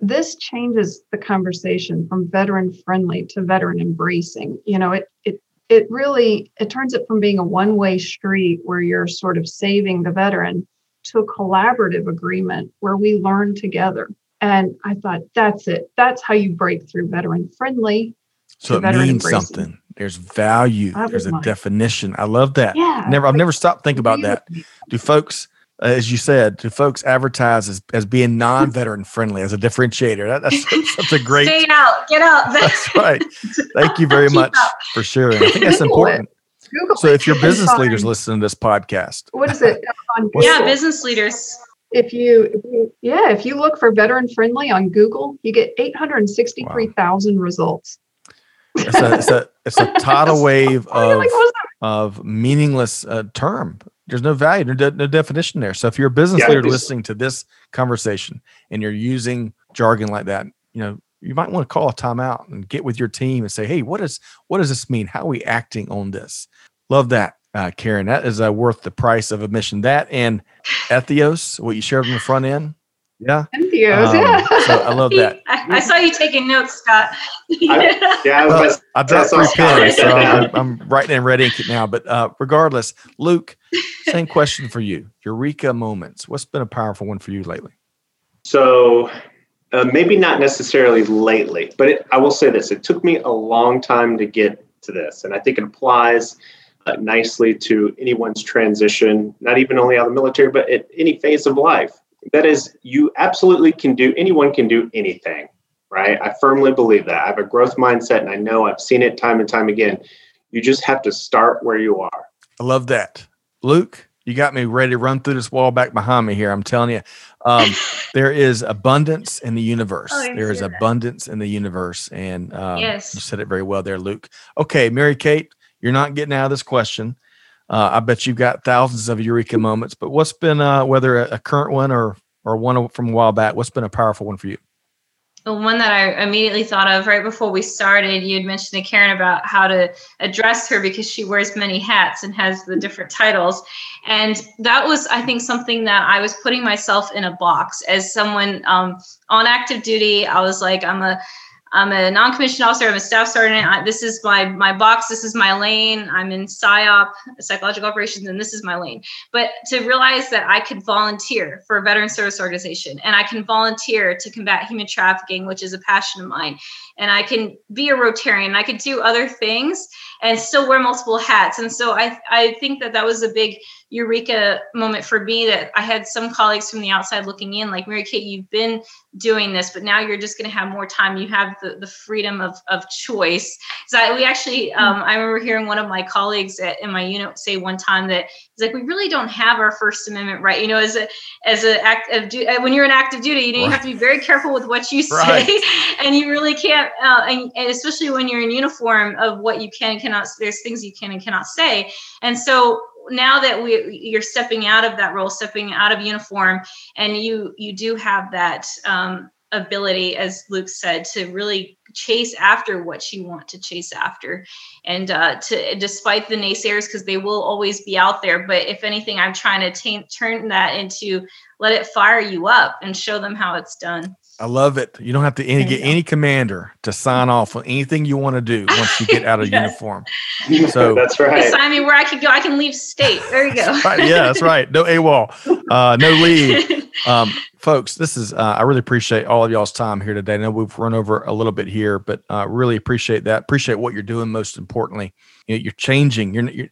this changes the conversation from veteran friendly to veteran embracing you know it it it really it turns it from being a one way street where you're sort of saving the veteran to a collaborative agreement where we learn together and I thought, that's it. That's how you break through veteran friendly. So it means embracing. something. There's value. There's a mine. definition. I love that. Yeah. Never, I've never stopped thinking about that. Do folks, as you said, to folks advertise as, as being non-veteran friendly as a differentiator? That, that's [LAUGHS] that's a great. Stay out. Get out. [LAUGHS] That's right. Thank you very much up. for sharing. I think that's important. Google so, if your business leaders listen to this podcast, what is it? [LAUGHS] yeah, business leaders if you, if you, yeah if you look for veteran friendly on google you get 863000 wow. results it's a, it's a, it's a tidal wave of, like, of meaningless uh, term there's no value no, de- no, definition there so if you're a business yeah, leader listening to this conversation and you're using jargon like that you know you might want to call a timeout and get with your team and say hey what is what does this mean how are we acting on this love that uh, Karen. That is uh, worth the price of admission. That and Ethios, what you shared on the front end. Yeah. Entheos, um, yeah. So I love that. [LAUGHS] I, I, saw you taking notes, Scott. I, yeah, [LAUGHS] I, well, I dropped three pens, so [LAUGHS] I'm, I'm, writing and ready now. But uh, regardless, Luke, same question for you. Eureka moments. What's been a powerful one for you lately? So uh, maybe not necessarily lately, but it, I will say this: it took me a long time to get to this, and I think it applies uh, nicely to anyone's transition, not even only out of the military, but at any phase of life. That is, you absolutely can do, anyone can do anything, right? I firmly believe that. I have a growth mindset and I know I've seen it time and time again. You just have to start where you are. I love that. Luke, you got me ready to run through this wall back behind me here. I'm telling you, um, [LAUGHS] there is abundance in the universe. Oh, there is abundance in the universe. And um, yes. you said it very well there, Luke. Okay, Mary Kate, you're not getting out of this question. Uh, I bet you've got thousands of eureka moments, but what's been uh, whether a, a, current one or or one from a while back? What's been a powerful one for you? The one that I immediately thought of right before we started, you had mentioned to Karen about how to address her because she wears many hats and has the different titles. And that was, I think, something that I was putting myself in a box as someone um, on active duty. I was like, I'm a I'm a non-commissioned officer. I'm a staff sergeant. I, this is my my box. This is my lane. I'm in PSYOP, psychological operations, and this is my lane. But to realize that I could volunteer for a veteran service organization, and I can volunteer to combat human trafficking, which is a passion of mine, and I can be a Rotarian. I could do other things and still wear multiple hats. And so I I think that that was a big eureka moment for me that I had some colleagues from the outside looking in, like Mary Kate, you've been doing this, but now you're just going to have more time. You have the, the freedom of, of choice. So I, we actually, hmm. um, I remember hearing one of my colleagues at, in my unit say one time that it's like, we really don't have our first amendment right. You know, as a, as an act of du- when you're in active duty, you know, you have to be very careful with what you say right. [LAUGHS] and you really can't, uh, and, and especially when you're in uniform of what you can and cannot, there's things you can and cannot say. And so now that we you're stepping out of that role stepping out of uniform and you you do have that um, ability as luke said to really chase after what you want to chase after. And uh, to despite the naysayers because they will always be out there but if anything i'm trying to t- turn that into let it fire you up and show them how it's done I love it. You don't have to any, get any commander to sign off on anything you want to do once you get out of [LAUGHS] yes. uniform. [LAUGHS] So that's right. Sign me where I can go. I can leave state. There you go. right, yeah, that's right. No AWOL, uh, no leave. [LAUGHS] Um, folks, this is. Uh, I really appreciate all of y'all's time here today. I know we've run over a little bit here, but uh, really appreciate that. Appreciate what you're doing. Most importantly, you know, you're changing. You're, you're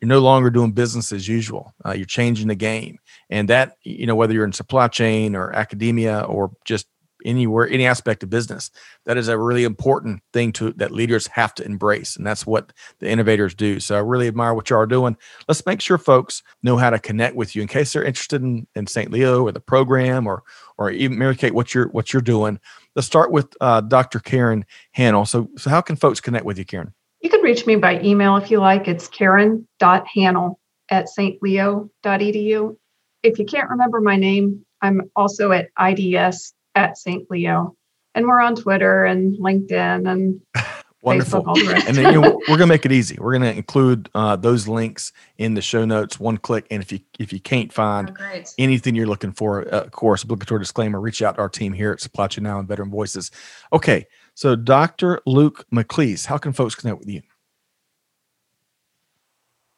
you're no longer doing business as usual. Uh, you're changing the game, and that you know whether you're in supply chain or academia or just anywhere any aspect of business. That is a really important thing to that leaders have to embrace and that's what the innovators do. So i really admire what you are doing. Let's make sure folks know how to connect with you in case they're interested in, in st leo or the program or or even mary kate what you're what you're doing. Let's start with uh, dr karen hannell. So so how can folks connect with you karen? You can reach me by email if you like. It's karen.hannell at stleo.edu if you can't remember my name i'm also at ids at St. Leo. And we're on Twitter and LinkedIn and [LAUGHS] Wonderful. Facebook, and then you know, we're going to make it easy. We're going to include uh, those links in the show notes, one click. And if you if you can't find oh, anything you're looking for, uh, of course, obligatory disclaimer, reach out to our team here at Supply Chain Now and Veteran Voices. Okay, so Dr. Luke McLeese, how can folks connect with you?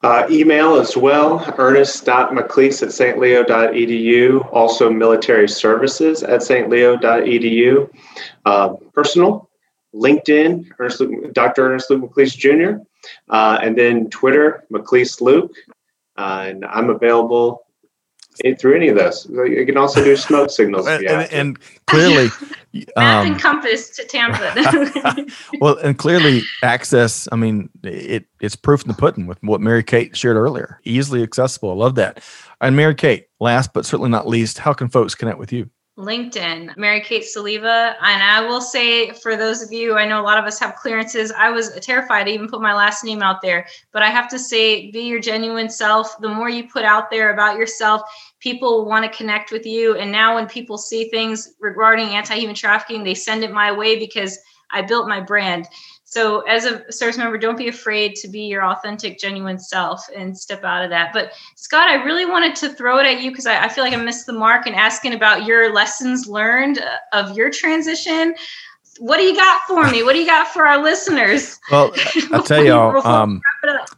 Uh, email as well, ernest.mcleese at stleo.edu, also military services at stleo.edu. Uh, personal, LinkedIn, Ernest Luke, Dr. Ernest Luke McLeese Jr., uh, and then Twitter, McLeese Luke. Uh, and I'm available through any of those. You can also do smoke signals. and, and, and, clearly, [LAUGHS] map um, and compass to Tampa. [LAUGHS] well, and clearly, access. I mean, it it's proof in the pudding with what Mary Kate shared earlier. Easily accessible. I love that. And Mary Kate, last but certainly not least, how can folks connect with you? LinkedIn, Mary Kate Soliva. And I will say, for those of you, I know a lot of us have clearances. I was terrified to even put my last name out there. But I have to say, be your genuine self. The more you put out there about yourself, people want to connect with you. And now, when people see things regarding anti human trafficking, they send it my way because I built my brand. So, as a service member, don't be afraid to be your authentic, genuine self and step out of that. But, Scott, I really wanted to throw it at you because I, I, feel like I missed the mark in asking about your lessons learned uh, of your transition. What do you got for me? What do you got for our listeners? Well, [LAUGHS] I'll tell y'all, um,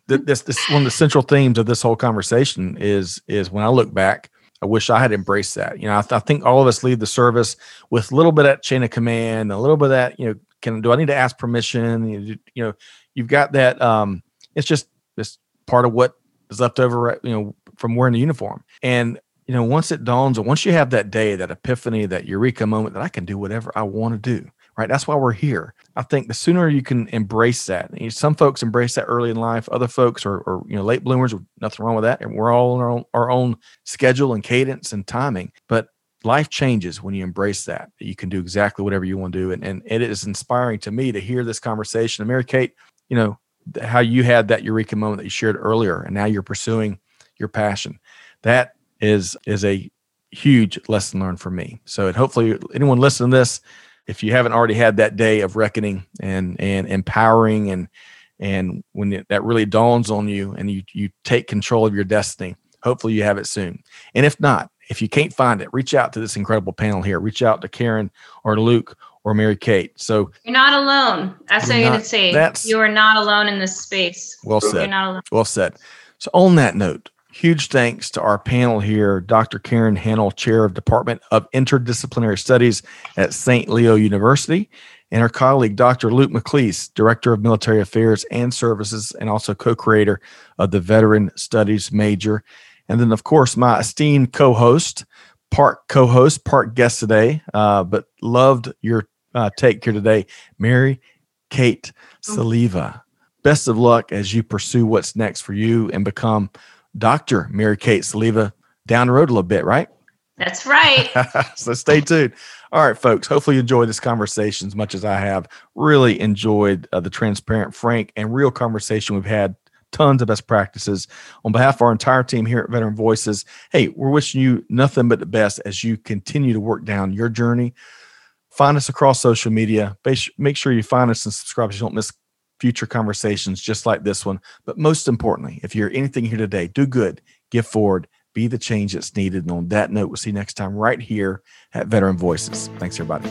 this, this one of the central themes of this whole conversation is is when I look back, I wish I had embraced that. You know, I, th- I, think all of us leave the service with a little bit of that chain of command, a little bit of that, you know, can do I need to ask permission? You, you know, you've got that. Um, it's just it's part of what is left over, you know, from wearing the uniform. And you know, once it dawns, or once you have that day, that epiphany, that eureka moment, that I can do whatever I want to do. Right. That's why we're here. I think the sooner you can embrace that. You know, some folks embrace that early in life. Other folks are, are, you know, late bloomers. Nothing wrong with that. And we're all on our own, our own schedule and cadence and timing. But life changes when you embrace that. You can do exactly whatever you want to do. And, and it is inspiring to me to hear this conversation. And Mary Kate, you know, how you had that eureka moment that you shared earlier, and now you're pursuing your passion. That is is a huge lesson learned for me. So and hopefully anyone listening to this, if you haven't already had that day of reckoning and and empowering and and when it, that really dawns on you and you you take control of your destiny, hopefully you have it soon. And if not, if you can't find it, reach out to this incredible panel here. Reach out to Karen or Luke or Mary Kate. So you're not alone. That's what I'm going to say. That's, you are not alone in this space. Well said. You're not alone. Well said. So on that note, huge thanks to our panel here, Dr. Karen Hannell, Chair of Department of Interdisciplinary Studies at St. Leo University, and her colleague, Dr. Luke McLeese, Director of Military Affairs and Services, and also co-creator of the Veteran Studies major. And then, of course, my esteemed co host, part co host, part guest today, uh, but loved your uh, take here today, Mary Kate Soliva. Best of luck as you pursue what's next for you and become Dr. Mary Kate Soliva down the road a little bit, right? That's right. [LAUGHS] so stay tuned. All right, folks. Hopefully, you enjoyed this conversation as much as I have. Really enjoyed uh, the transparent, frank, and real conversation we've had tons of best practices. On behalf of our entire team here at Veteran Voices, hey, we're wishing you nothing but the best as you continue to work down your journey. Find us across social media. Make sure you find us and subscribe so you don't miss future conversations just like this one. But most importantly, if you're anything here today, do good, give forward, be the change that's needed. And on that note, we'll see you next time right here at Veteran Voices. Thanks, everybody.